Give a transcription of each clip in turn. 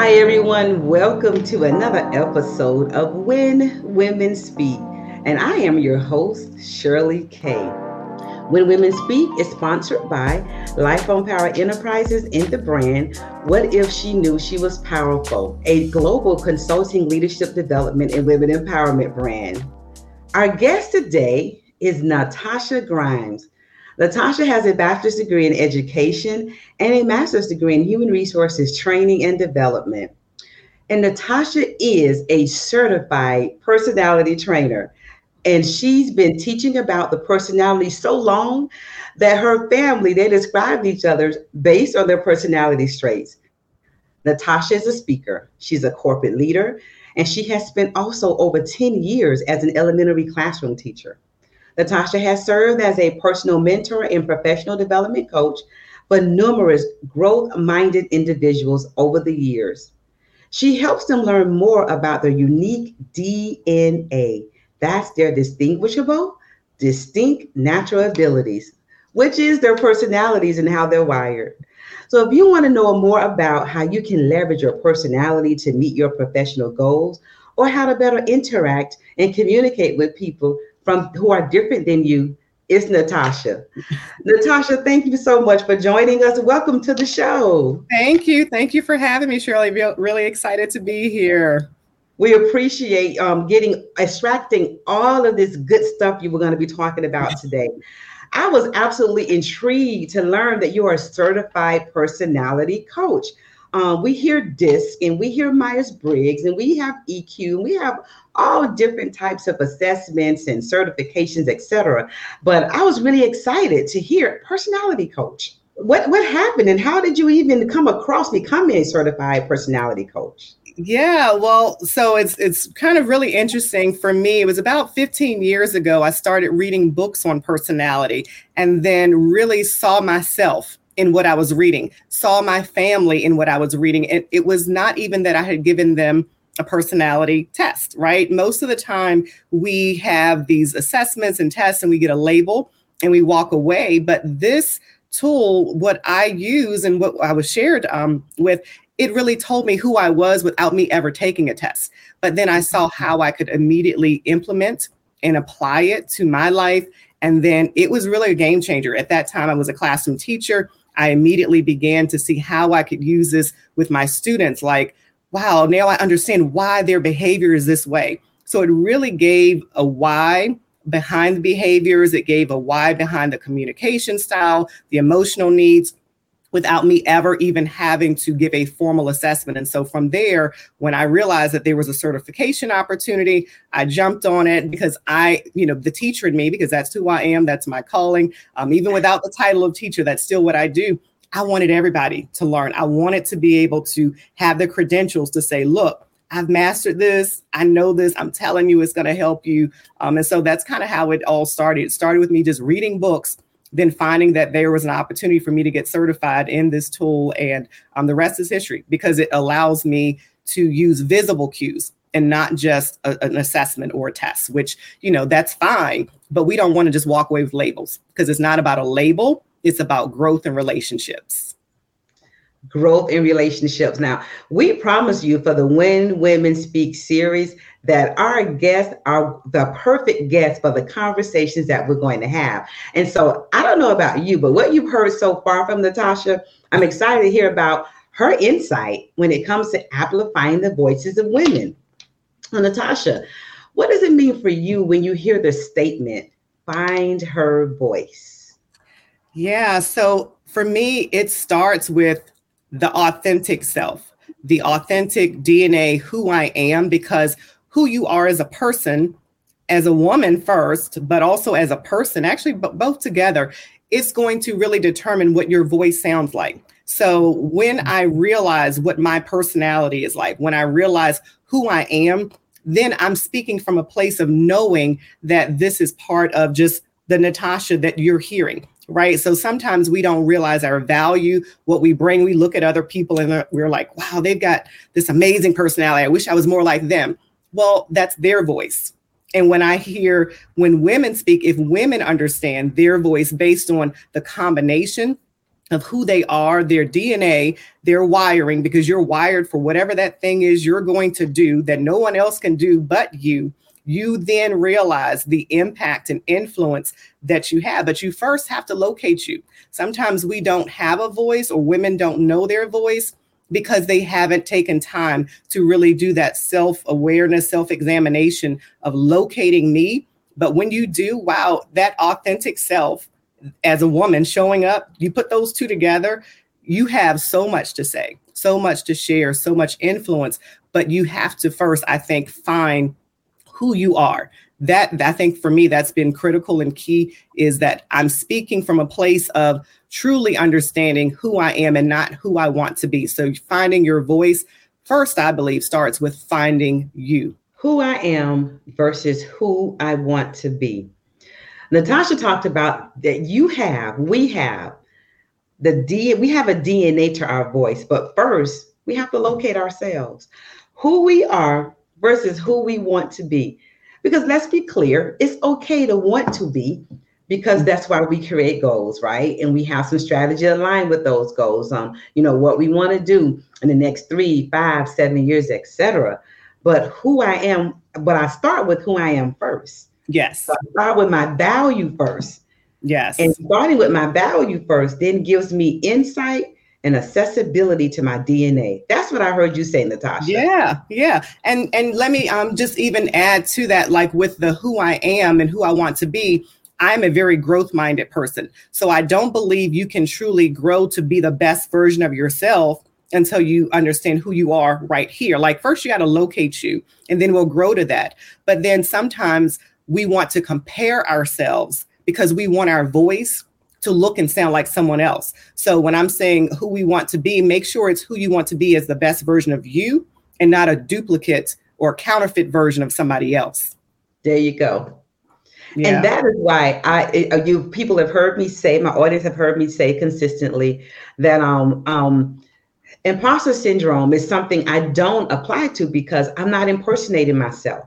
Hi, everyone. Welcome to another episode of When Women Speak. And I am your host, Shirley Kay. When Women Speak is sponsored by Life on Power Enterprises and the brand What If She Knew She Was Powerful, a global consulting leadership development and women empowerment brand. Our guest today is Natasha Grimes. Natasha has a bachelor's degree in education and a master's degree in human resources training and development. And Natasha is a certified personality trainer. And she's been teaching about the personality so long that her family, they describe each other based on their personality traits. Natasha is a speaker, she's a corporate leader, and she has spent also over 10 years as an elementary classroom teacher. Natasha has served as a personal mentor and professional development coach for numerous growth minded individuals over the years. She helps them learn more about their unique DNA. That's their distinguishable, distinct natural abilities, which is their personalities and how they're wired. So, if you want to know more about how you can leverage your personality to meet your professional goals or how to better interact and communicate with people, from who are different than you is Natasha. Natasha, thank you so much for joining us. Welcome to the show. Thank you. Thank you for having me, Shirley. Really excited to be here. We appreciate um, getting extracting all of this good stuff you were going to be talking about today. I was absolutely intrigued to learn that you are a certified personality coach. Um, we hear DISC and we hear Myers Briggs and we have EQ and we have all different types of assessments and certifications, etc. But I was really excited to hear personality coach. What what happened and how did you even come across becoming a certified personality coach? Yeah, well, so it's it's kind of really interesting for me. It was about 15 years ago I started reading books on personality and then really saw myself in what I was reading, saw my family in what I was reading. And it was not even that I had given them a personality test, right? Most of the time, we have these assessments and tests and we get a label and we walk away. But this tool, what I use and what I was shared um, with, it really told me who I was without me ever taking a test. But then I saw how I could immediately implement and apply it to my life. And then it was really a game changer. At that time, I was a classroom teacher. I immediately began to see how I could use this with my students. Like, wow, now I understand why their behavior is this way. So it really gave a why behind the behaviors, it gave a why behind the communication style, the emotional needs, without me ever even having to give a formal assessment. And so from there, when I realized that there was a certification opportunity, I jumped on it because I, you know, the teacher in me, because that's who I am, that's my calling. Um, even without the title of teacher, that's still what I do. I wanted everybody to learn. I wanted to be able to have the credentials to say, look, I've mastered this. I know this. I'm telling you, it's going to help you. Um, and so that's kind of how it all started. It started with me just reading books, then finding that there was an opportunity for me to get certified in this tool. And um, the rest is history because it allows me to use visible cues and not just a, an assessment or a test, which, you know, that's fine. But we don't want to just walk away with labels because it's not about a label it's about growth and relationships. Growth in relationships. Now, we promise you for the When Women Speak series that our guests are the perfect guests for the conversations that we're going to have. And so, I don't know about you, but what you've heard so far from Natasha, I'm excited to hear about her insight when it comes to amplifying the voices of women. Well, Natasha, what does it mean for you when you hear the statement, find her voice? Yeah. So for me, it starts with the authentic self, the authentic DNA, who I am, because who you are as a person, as a woman first, but also as a person, actually, but both together, it's going to really determine what your voice sounds like. So when I realize what my personality is like, when I realize who I am, then I'm speaking from a place of knowing that this is part of just the Natasha that you're hearing right? So sometimes we don't realize our value, what we bring. We look at other people and we're like, wow, they've got this amazing personality. I wish I was more like them. Well, that's their voice. And when I hear when women speak, if women understand their voice based on the combination of who they are, their DNA, their wiring, because you're wired for whatever that thing is you're going to do that no one else can do but you. You then realize the impact and influence that you have, but you first have to locate you. Sometimes we don't have a voice, or women don't know their voice because they haven't taken time to really do that self awareness, self examination of locating me. But when you do, wow, that authentic self as a woman showing up, you put those two together, you have so much to say, so much to share, so much influence. But you have to first, I think, find who you are. That I think for me, that's been critical and key is that I'm speaking from a place of truly understanding who I am and not who I want to be. So finding your voice first, I believe, starts with finding you. Who I am versus who I want to be. Natasha talked about that you have, we have the D, we have a DNA to our voice, but first we have to locate ourselves, who we are versus who we want to be. Because let's be clear, it's okay to want to be because that's why we create goals, right? And we have some strategy aligned with those goals. Um, you know, what we want to do in the next three, five, seven years, etc. But who I am, but I start with who I am first. Yes. So I start with my value first. Yes. And starting with my value first then gives me insight and accessibility to my DNA. That's what I heard you say, Natasha. Yeah, yeah. And and let me um just even add to that, like with the who I am and who I want to be. I'm a very growth minded person. So I don't believe you can truly grow to be the best version of yourself until you understand who you are right here. Like, first, you got to locate you, and then we'll grow to that. But then sometimes we want to compare ourselves because we want our voice to look and sound like someone else. So when I'm saying who we want to be, make sure it's who you want to be as the best version of you and not a duplicate or counterfeit version of somebody else. There you go. Yeah. And that is why I uh, you people have heard me say, my audience have heard me say consistently that um um imposter syndrome is something I don't apply to because I'm not impersonating myself.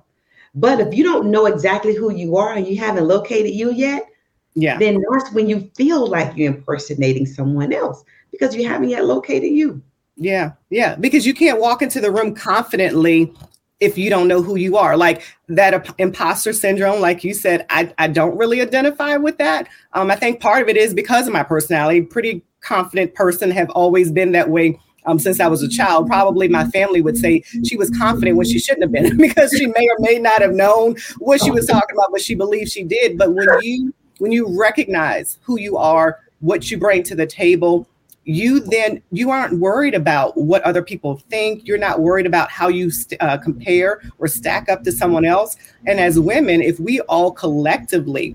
But if you don't know exactly who you are and you haven't located you yet, yeah, then that's when you feel like you're impersonating someone else because you haven't yet located you. Yeah, yeah, because you can't walk into the room confidently if you don't know who you are. Like that imposter syndrome, like you said, I, I don't really identify with that. Um, I think part of it is because of my personality, pretty confident person, have always been that way um, since I was a child. Probably my family would say she was confident when she shouldn't have been because she may or may not have known what she was talking about, but she believed she did. But when you when you recognize who you are, what you bring to the table, you then you aren't worried about what other people think you're not worried about how you st- uh, compare or stack up to someone else and as women if we all collectively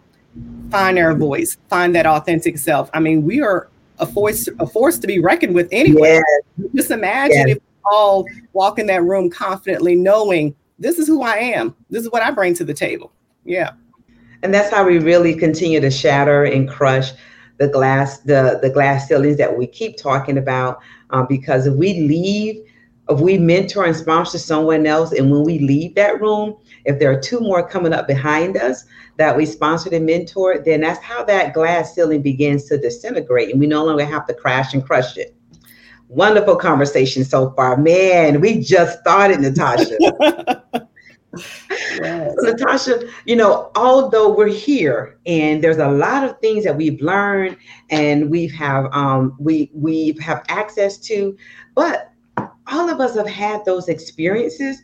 find our voice find that authentic self i mean we are a force a force to be reckoned with anyway. Yes. Just imagine yes. if we all walk in that room confidently knowing this is who I am. This is what I bring to the table. Yeah. And that's how we really continue to shatter and crush the glass the the glass ceilings that we keep talking about um, because if we leave if we mentor and sponsor someone else and when we leave that room if there are two more coming up behind us that we sponsored and mentored then that's how that glass ceiling begins to disintegrate and we no longer have to crash and crush it. Wonderful conversation so far. Man we just started natasha yes. so, natasha you know although we're here and there's a lot of things that we've learned and we have um, we we have access to but all of us have had those experiences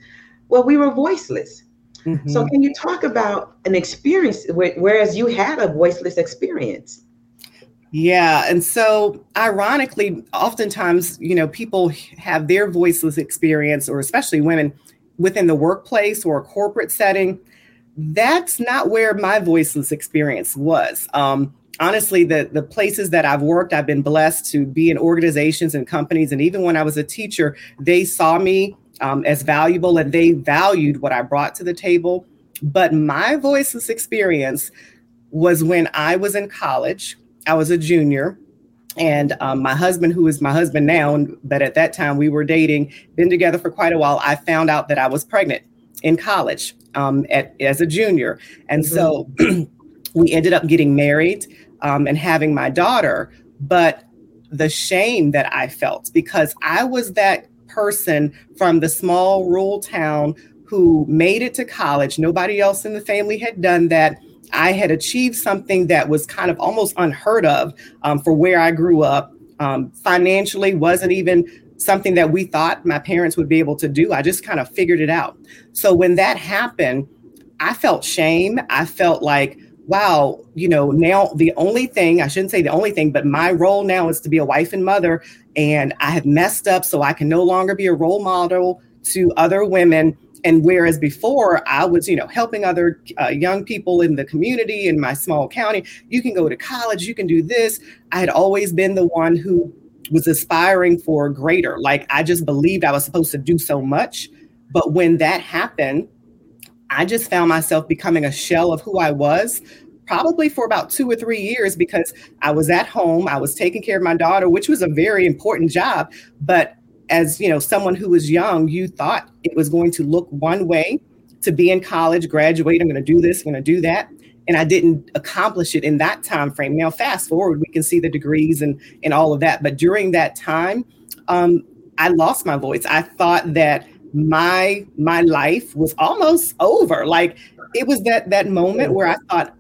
where we were voiceless. Mm-hmm. So, can you talk about an experience whereas you had a voiceless experience? Yeah. And so, ironically, oftentimes, you know, people have their voiceless experience, or especially women within the workplace or a corporate setting. That's not where my voiceless experience was. Um, honestly, the the places that I've worked, I've been blessed to be in organizations and companies, and even when I was a teacher, they saw me um, as valuable and they valued what I brought to the table. But my voiceless experience was when I was in college. I was a junior, and um, my husband, who is my husband now, but at that time we were dating, been together for quite a while. I found out that I was pregnant in college um, at, as a junior, and mm-hmm. so we ended up getting married um, and having my daughter. But the shame that I felt because I was that person from the small rural town who made it to college. Nobody else in the family had done that. I had achieved something that was kind of almost unheard of um, for where I grew up. Um, financially, wasn't even something that we thought my parents would be able to do. I just kind of figured it out. So when that happened, I felt shame. I felt like, wow, you know, now the only thing, I shouldn't say the only thing, but my role now is to be a wife and mother. And I have messed up, so I can no longer be a role model to other women. And whereas before I was, you know, helping other uh, young people in the community in my small county, you can go to college, you can do this. I had always been the one who was aspiring for greater. Like I just believed I was supposed to do so much. But when that happened, I just found myself becoming a shell of who I was probably for about two or three years because I was at home, I was taking care of my daughter, which was a very important job. But as you know, someone who was young, you thought it was going to look one way to be in college, graduate, I'm going to do this, I'm going to do that. And I didn't accomplish it in that time frame. Now, fast forward, we can see the degrees and and all of that. But during that time, um, I lost my voice. I thought that my my life was almost over. Like it was that that moment where I thought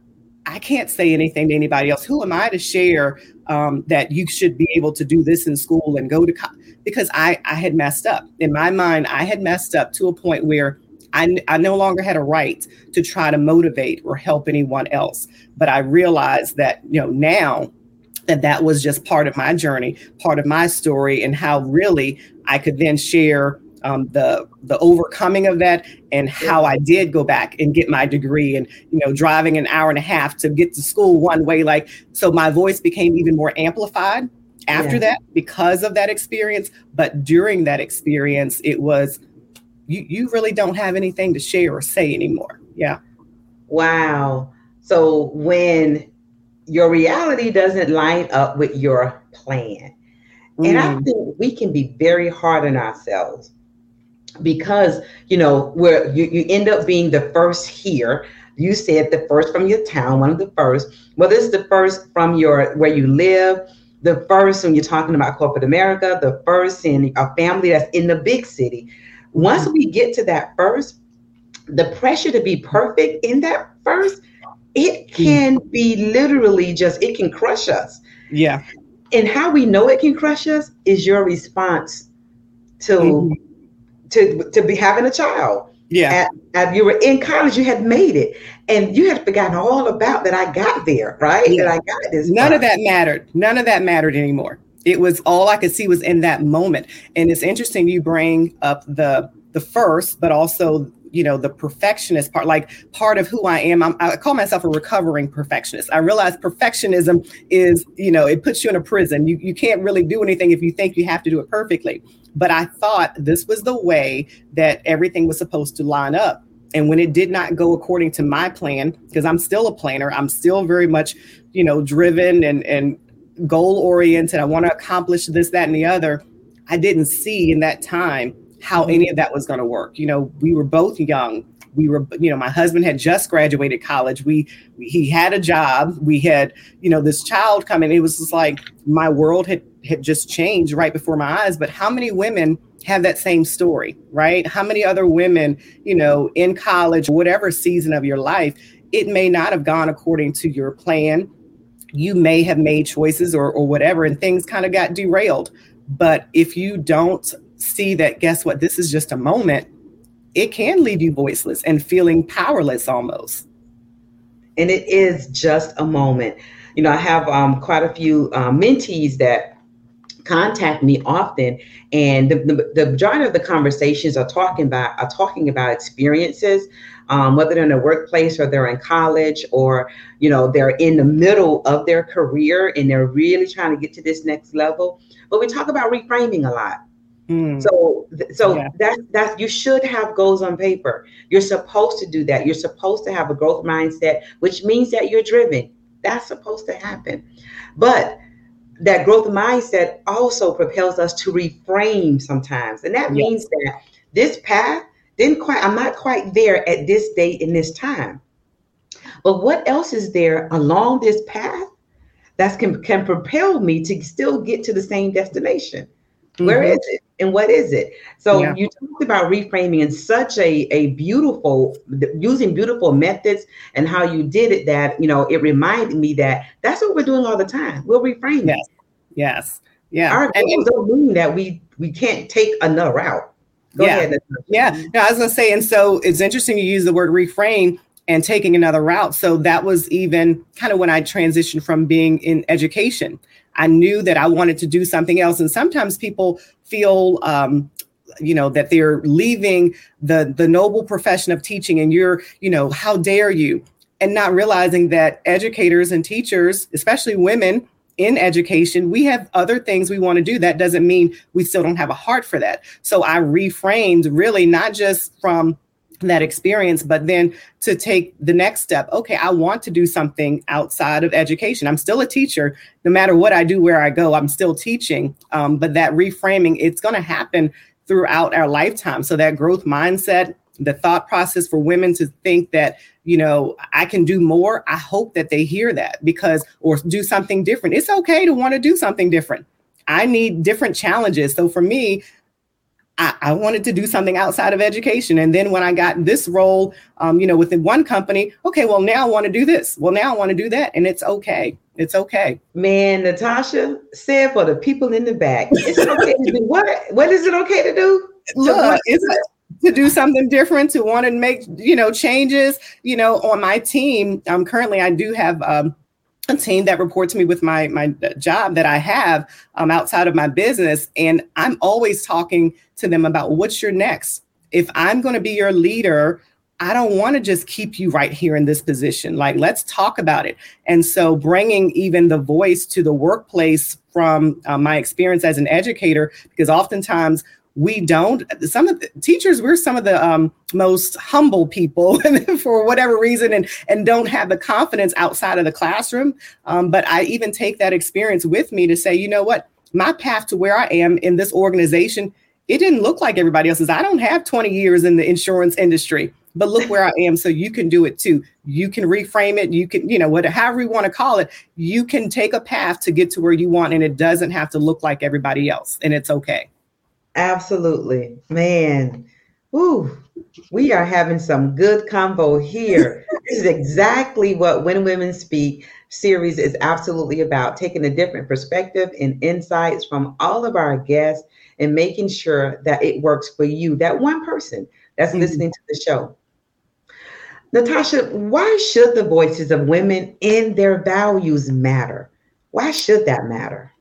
I can't say anything to anybody else. Who am I to share um, that you should be able to do this in school and go to co-? because I I had messed up in my mind. I had messed up to a point where I, I no longer had a right to try to motivate or help anyone else. But I realized that you know now that that was just part of my journey, part of my story, and how really I could then share um, the the overcoming of that and how I did go back and get my degree and you know driving an hour and a half to get to school one way like so my voice became even more amplified after yeah. that because of that experience. But during that experience it was you you really don't have anything to share or say anymore. Yeah. Wow. So when your reality doesn't line up with your plan and i mm. think we can be very hard on ourselves because you know where you, you end up being the first here. You said the first from your town one of the first. Whether it's the first from your where you live. The first when you're talking about corporate america the first in a family that's in the big city. Once we get to that first the pressure to be perfect in that first it can be literally just it can crush us. Yeah. And how we know it can crush us is your response to mm-hmm to to be having a child. Yeah. At, at, you were in college, you had made it, and you had forgotten all about that. I got there, right? Yeah. That I got this. None of that mattered. None of that mattered anymore. It was all I could see was in that moment. And it's interesting you bring up the the first, but also you know the perfectionist part like part of who i am I'm, i call myself a recovering perfectionist. I realize perfectionism is you know it puts you in a prison. You, you can't really do anything if you think you have to do it perfectly. But i thought this was the way that everything was supposed to line up. And when it did not go according to my plan because i'm still a planner i'm still very much you know driven and and goal oriented i want to accomplish this that and the other i didn't see in that time how mm-hmm. any of that was going to work. You know, we were both young. We were, you know, my husband had just graduated college. We, he had a job. We had, you know, this child coming. It was just like my world had had just changed right before my eyes. But how many women have that same story, right? How many other women, you know, in college, whatever season of your life, it may not have gone according to your plan. You may have made choices or, or whatever, and things kind of got derailed. But if you don't see that, guess what, this is just a moment, it can leave you voiceless and feeling powerless almost. And it is just a moment. You know, I have um, quite a few uh, mentees that contact me often, and the, the, the, majority of the conversations are talking about are talking about experiences, um, whether they're in a workplace or they're in college or you know they're in the middle of their career and they're really trying to get to this next level. But we talk about reframing a lot. Mm. So, so yeah. that that you should have goals on paper. You're supposed to do that. You're supposed to have a growth mindset, which means that you're driven. That's supposed to happen. But that growth mindset also propels us to reframe sometimes, and that yes. means that this path didn't quite. I'm not quite there at this date in this time. But what else is there along this path that can, can propel me to still get to the same destination. Mm-hmm. Where is it and what is it? So yeah. you talked about reframing in such a, a beautiful, using beautiful methods and how you did it that, you know, it reminded me that that's what we're doing all the time. We'll reframe yes. Yes. Yeah. Our goals and, don't mean that we, we can't take another route. Go yeah. Ahead. Yeah. No, I was going to say, and so it's interesting you use the word reframe and taking another route. So that was even kind of when I transitioned from being in education I knew that I wanted to do something else. And sometimes people feel, um, you know, that they're leaving the the noble profession of teaching, and you're, you know, how dare you? And not realizing that educators and teachers, especially women in education, we have other things we want to do. That doesn't mean we still don't have a heart for that. So I reframed really not just from that experience, but then to take the next step. Okay, I want to do something outside of education. I'm still a teacher. No matter what I do, where I go, I'm still teaching. Um, but that reframing, it's going to happen throughout our lifetime. So that growth mindset, the thought process for women to think that, you know, I can do more. I hope that they hear that because, or do something different. It's okay to want to do something different. I need different challenges. So for me, I, I, wanted to do something outside of education. And then when I got this role, um, you know, within one company, okay, well, now I want to do this. Well, now I want to do that. And it's okay. It's okay. Man, Natasha said for the people in the back, it's okay to do what? What is it okay to do? Look, it's to do something different, to want to make, you know, changes, you know, on my team. Um, currently I do have um, a team that reports to me with my my job that I have um, outside of my business, and I'm always talking to them about what's your next. If I'm going to be your leader, I don't want to just keep you right here in this position. Like, let's talk about it. And so, bringing even the voice to the workplace from uh, my experience as an educator, because oftentimes we don't. Some of the teachers we're some of the um, most humble people for whatever reason and and don't have the confidence outside of the classroom. Um, but i even take that experience with me to say you know what? My path to where i am in this organization it didn't look like everybody else's. I don't have 20 years in the insurance industry but look where i am. So you can do it too. You can reframe it. You can you know whatever however you want to call it you can take a path to get to where you want and it doesn't have to look like everybody else and it's okay Absolutely. Man, Ooh, we are having some good convo here. this is exactly what When Women Speak series is absolutely about taking a different perspective and insights from all of our guests and making sure that it works for you, that one person that's mm-hmm. listening to the show. Natasha, why should the voices of women and their values matter? Why should that matter?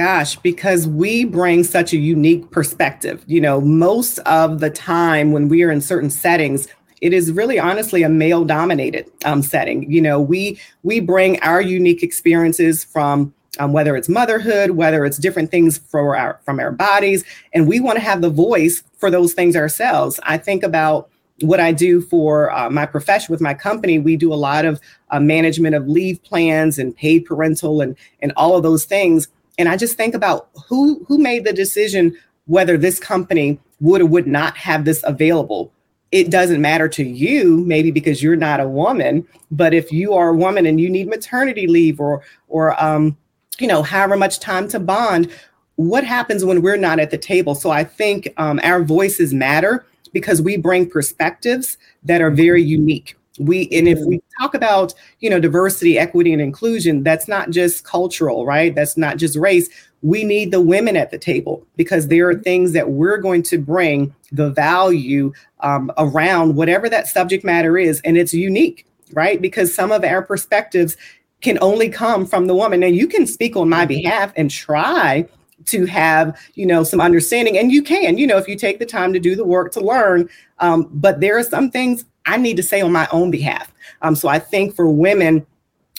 Gosh, because we bring such a unique perspective. You know, most of the time when we are in certain settings, it is really honestly a male dominated um, setting. You know, we we bring our unique experiences from um, whether it's motherhood, whether it's different things for our from our bodies, and we want to have the voice for those things ourselves. I think about what I do for uh, my profession with my company, we do a lot of uh, management of leave plans and paid parental and and all of those things. And I just think about who who made the decision whether this company would or would not have this available. It doesn't matter to you, maybe because you're not a woman, but if you are a woman and you need maternity leave or or um, you know, however much time to bond, what happens when we're not at the table? So I think um, our voices matter because we bring perspectives that are very unique we and if we mm-hmm. talk about you know diversity equity and inclusion that's not just cultural right? That's not just race. We need the women at the table because there are mm-hmm. things that we're going to bring the value um, around whatever that subject matter is and it's unique right? Because some of our perspectives can only come from the woman. And you can speak on my mm-hmm. behalf and try to have you know some understanding and you can you know if you take the time to do the work to learn um, but there are some things I need to say on my own behalf. Um, so I think for women,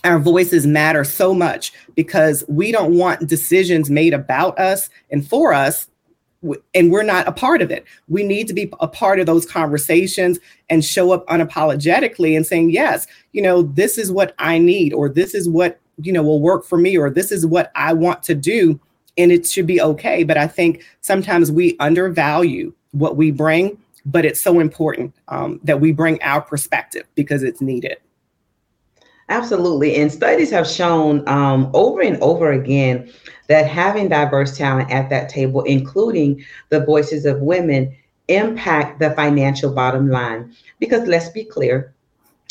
our voices matter so much because we don't want decisions made about us and for us and we're not a part of it. We need to be a part of those conversations and show up unapologetically and saying, yes, you know, this is what I need, or this is what, you know, will work for me, or this is what I want to do. And it should be okay. But I think sometimes we undervalue what we bring but it's so important um, that we bring our perspective because it's needed. Absolutely. And studies have shown um, over and over again that having diverse talent at that table, including the voices of women, impact the financial bottom line. Because let's be clear,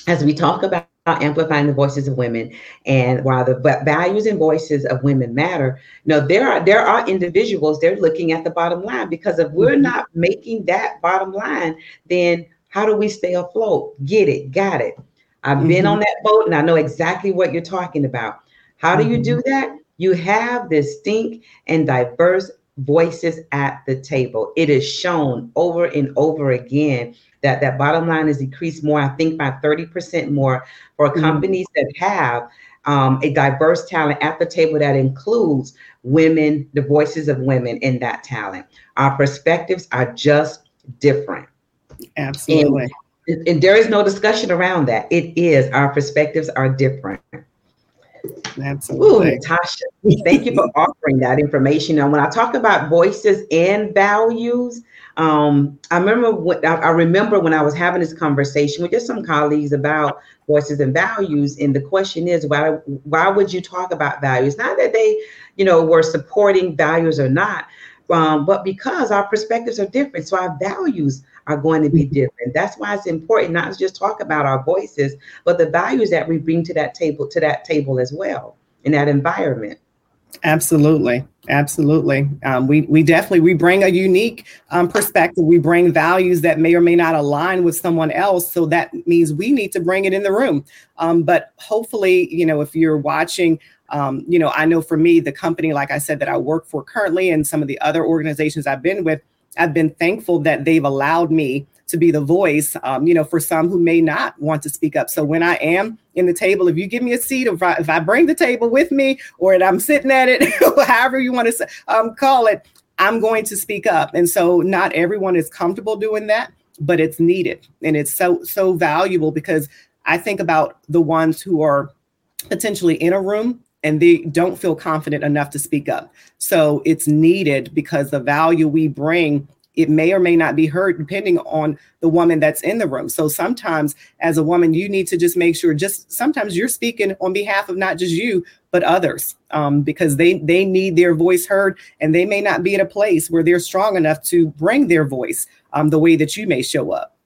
as we talk about amplifying the voices of women and while the values and voices of women matter you know there are there are individuals they're looking at the bottom line because if we're mm-hmm. not making that bottom line then how do we stay afloat get it got it i've mm-hmm. been on that boat and i know exactly what you're talking about how do mm-hmm. you do mm-hmm. that you have distinct and diverse voices at the table it is shown over and over again that that bottom line is decreased more, I think by 30% more for mm-hmm. companies that have um, a diverse talent at the table that includes women, the voices of women in that talent. Our perspectives are just different. Absolutely. And, and there is no discussion around that. It is, our perspectives are different. Absolutely. Ooh, Natasha, thank you for offering that information. Now, when I talk about voices and values, um, I remember what I, I remember when I was having this conversation with just some colleagues about voices and values, and the question is, why why would you talk about values? Not that they, you know, were supporting values or not, um, but because our perspectives are different, so our values are going to be mm-hmm. different. That's why it's important not to just talk about our voices, but the values that we bring to that table to that table as well in that environment. Absolutely, absolutely. Um, we we definitely we bring a unique um, perspective. We bring values that may or may not align with someone else. So that means we need to bring it in the room. Um, but hopefully, you know, if you're watching, um, you know, I know for me, the company, like I said, that I work for currently, and some of the other organizations I've been with, I've been thankful that they've allowed me to be the voice, um, you know, for some who may not want to speak up. So when I am in the table, if you give me a seat, if I, if I bring the table with me or I'm sitting at it, however you want to um, call it, I'm going to speak up. And so not everyone is comfortable doing that, but it's needed. And it's so, so valuable because I think about the ones who are potentially in a room and they don't feel confident enough to speak up. So it's needed because the value we bring it may or may not be heard depending on the woman that's in the room. So sometimes as a woman, you need to just make sure just sometimes you're speaking on behalf of not just you, but others um, because they, they need their voice heard and they may not be at a place where they're strong enough to bring their voice um, the way that you may show up.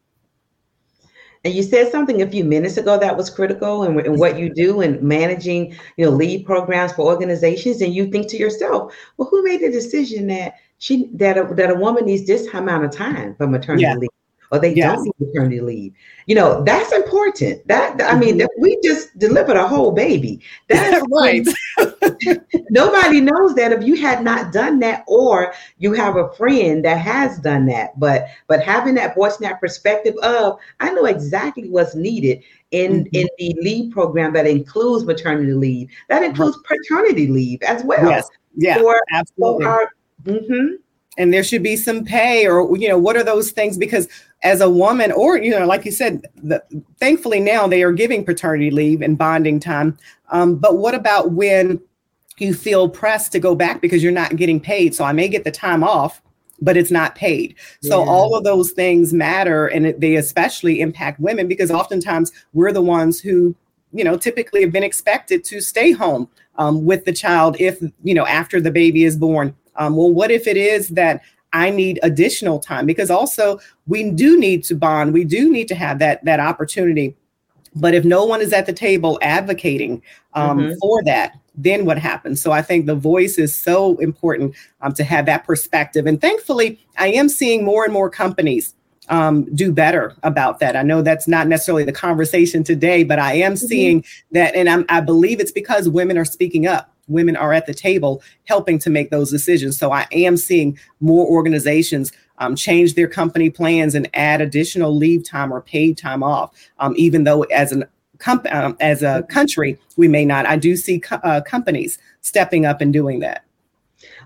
And you said something a few minutes ago that was critical and, and what you do in managing, you know, lead programs for organizations. And you think to yourself, well, who made the decision that she that a, that a woman needs this amount of time for maternity yeah. leave? Or they yes. don't need maternity leave. You know, that's important. That I mean, mm-hmm. we just delivered a whole baby. That's right. nobody knows that if you had not done that, or you have a friend that has done that. But but having that voice and that perspective of, I know exactly what's needed in mm-hmm. in the leave program that includes maternity leave, that includes paternity leave as well. Yes. Yeah. For, absolutely. For our, mm-hmm and there should be some pay or you know what are those things? Because as a woman or you know like you said the, thankfully now they are giving paternity leave and bonding time. Um, but what about when you feel pressed to go back because you're not getting paid? So i may get the time off but it's not paid. So yeah. all of those things matter and it, they especially impact women because oftentimes we're the ones who you know typically have been expected to stay home um, with the child if you know after the baby is born um, well, what if it is that I need additional time? Because also we do need to bond. We do need to have that that opportunity. But if no one is at the table advocating um, mm-hmm. for that, then what happens? So I think the voice is so important um, to have that perspective. And thankfully, I am seeing more and more companies um, do better about that. I know that's not necessarily the conversation today, but I am mm-hmm. seeing that, and I'm, I believe it's because women are speaking up women are at the table helping to make those decisions. So I am seeing more organizations um, change their company plans and add additional leave time or paid time off, um, even though as an comp- um, as a country we may not. I do see co- uh, companies stepping up and doing that.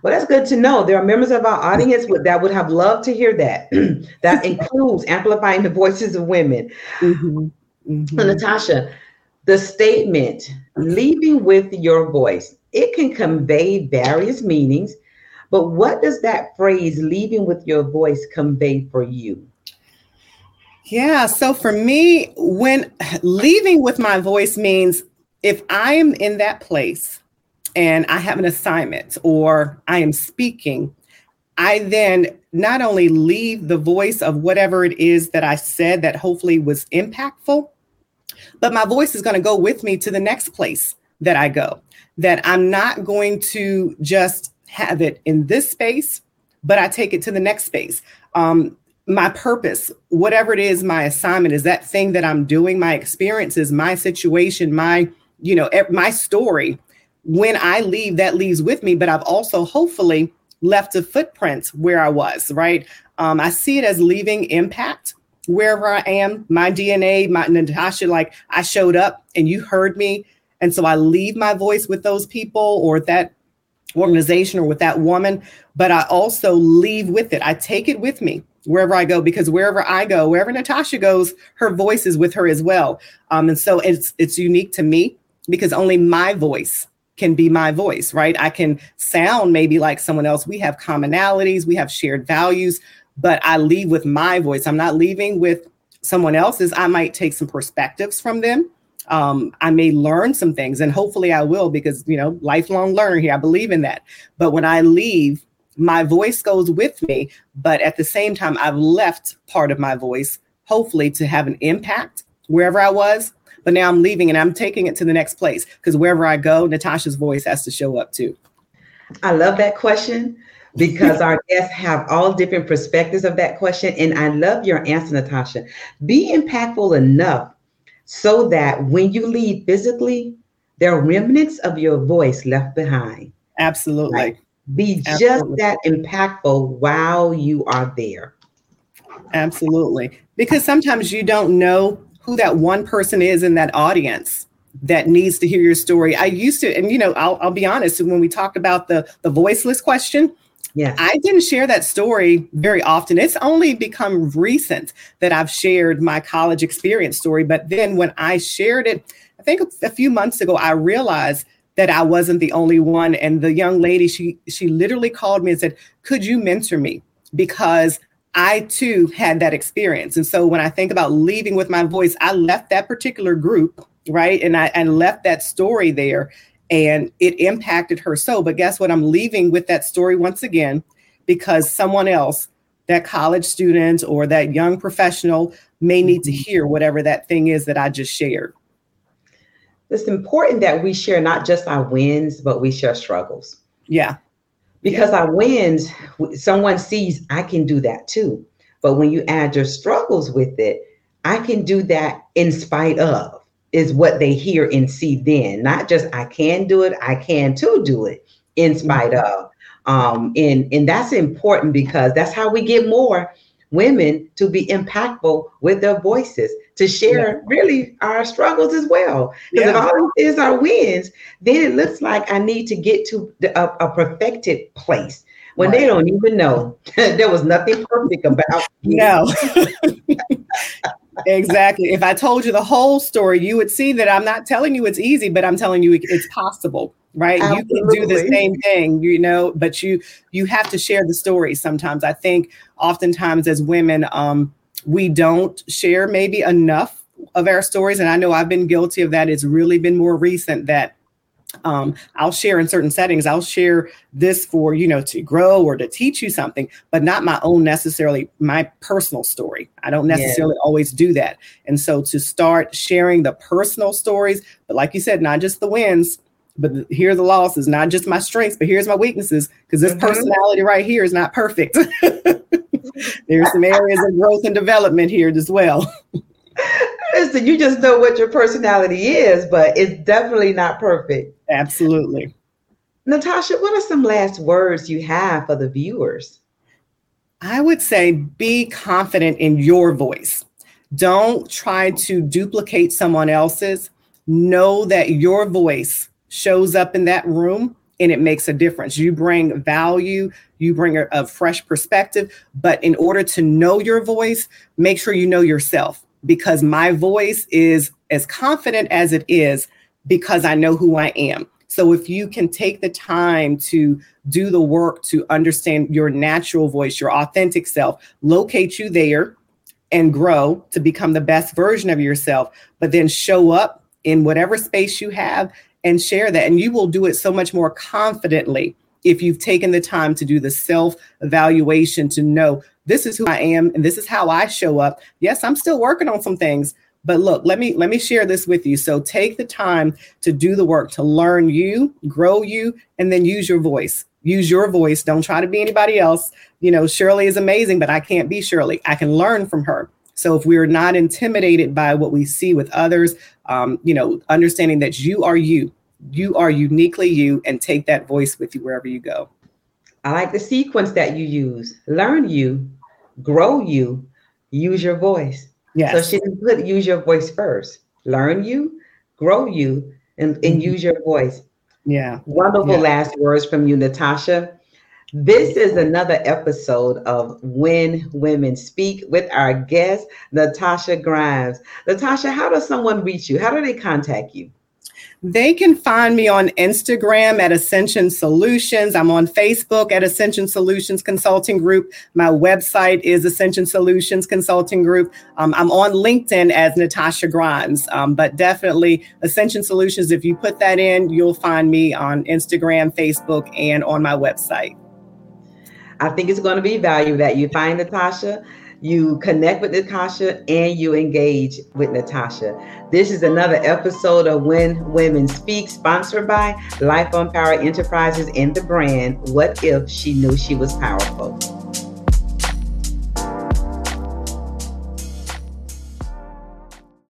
Well, that's good to know. There are members of our audience that would have loved to hear that. that includes amplifying the voices of women. Mm-hmm. Mm-hmm. Natasha, the statement leaving with your voice it can convey various meanings, but what does that phrase leaving with your voice convey for you? Yeah, so for me, when leaving with my voice means if I am in that place and I have an assignment or I am speaking, I then not only leave the voice of whatever it is that I said that hopefully was impactful, but my voice is going to go with me to the next place that I go. That I'm not going to just have it in this space, but I take it to the next space. Um, my purpose, whatever it is, my assignment is that thing that I'm doing, my experiences, my situation, my, you know, my story. When I leave, that leaves with me, but I've also hopefully left a footprint where I was, right? Um, I see it as leaving impact wherever I am. My DNA, my Natasha, like I showed up and you heard me. And so I leave my voice with those people or that organization or with that woman, but I also leave with it. I take it with me wherever I go because wherever I go, wherever Natasha goes, her voice is with her as well. Um, and so it's it's unique to me because only my voice can be my voice, right? I can sound maybe like someone else. We have commonalities, we have shared values, but I leave with my voice. I'm not leaving with someone else's. I might take some perspectives from them. Um, I may learn some things, and hopefully I will because, you know, lifelong learner here. I believe in that. But when I leave, my voice goes with me. But at the same time, I've left part of my voice, hopefully to have an impact wherever I was. But now I'm leaving and I'm taking it to the next place because wherever I go, Natasha's voice has to show up too. I love that question because our guests have all different perspectives of that question. And I love your answer, Natasha. Be impactful enough so that when you leave physically, there are remnants of your voice left behind. Absolutely. Right? Be Absolutely. just that impactful while you are there. Absolutely. Because sometimes you don't know who that one person is in that audience that needs to hear your story. I used to, and you know, I'll, I'll be honest, when we talk about the, the voiceless question, yeah. I didn't share that story very often. It's only become recent that I've shared my college experience story. But then when I shared it, I think a few months ago, I realized that I wasn't the only one. And the young lady, she she literally called me and said, "Could you mentor me?" Because I too had that experience. And so when I think about leaving with my voice, I left that particular group, right? And I and left that story there and it impacted her so. But guess what? I'm leaving with that story once again because someone else, that college student or that young professional, may need to mm-hmm. hear whatever that thing is that I just shared it's important that we share not just our wins, but we share struggles. Yeah. Because yeah. our wins, someone sees, I can do that too. But when you add your struggles with it, I can do that in spite of, is what they hear and see then. Not just I can do it, I can too do it in spite mm-hmm. of. Um, and, and that's important because that's how we get more women to be impactful with their voices, to share yeah. really our struggles as well. Because yeah. if all is our wins, then it looks like I need to get to the, a, a perfected place when right. they don't even know there was nothing perfect about no exactly. If i told you the whole story you would see that i'm not telling you it's easy but i'm telling you it's possible right? Absolutely. you can do the same thing you know but you you have to share the story sometimes. I think oftentimes as women um we don't share maybe enough of our stories and i know i've been guilty of that. It's really been more recent that um, I'll share in certain settings. I'll share this for you know to grow or to teach you something, but not my own necessarily my personal story. I don't necessarily yeah. always do that, and so to start sharing the personal stories, but like you said, not just the wins, but here are the losses, not just my strengths, but here's my weaknesses, because this mm-hmm. personality right here is not perfect. There's some areas of growth and development here as well. Listen, you just know what your personality is, but it's definitely not perfect. Absolutely. Natasha, what are some last words you have for the viewers? I would say be confident in your voice. Don't try to duplicate someone else's. Know that your voice shows up in that room and it makes a difference. You bring value, you bring a, a, fresh perspective. But in order to know your voice, make sure you know yourself because my voice is as confident as it is because I know who I am. So if you can take the time to do the work to understand your natural voice, your authentic self, locate you there and grow to become the best version of yourself, but then show up in whatever space you have and share that. And you will do it so much more confidently if you've taken the time to do the self evaluation to know this is who I am and this is how I show up. Yes, I'm still working on some things, but look, let me let me share this with you. So take the time to do the work to learn you, grow you, and then use your voice. Use your voice. Don't try to be anybody else. You know, Shirley is amazing, but I can't be Shirley. I can learn from her. So if we're not intimidated by what we see with others, um, you know, understanding that you are you, you are uniquely you, and take that voice with you wherever you go. I like the sequence that you use. Learn you, grow you, use your voice. Yes. So she put use your voice first. Learn you, grow you, and, and mm-hmm. use your voice. Yeah. Wonderful yeah. last words from you, Natasha. This is another episode of When Women Speak with our guest, Natasha Grimes. Natasha, how does someone reach you? How do they contact you? They can find me on Instagram at Ascension Solutions. I'm on Facebook at Ascension Solutions Consulting Group. My website is Ascension Solutions Consulting Group. Um, I'm on LinkedIn as Natasha Grimes, um, but definitely Ascension Solutions. If you put that in, you'll find me on Instagram, Facebook, and on my website. I think it's going to be value that you find Natasha, you connect with Natasha, and you engage with Natasha. This is another episode of When Women Speak, sponsored by Life on Power Enterprises and the brand What If She Knew She Was Powerful.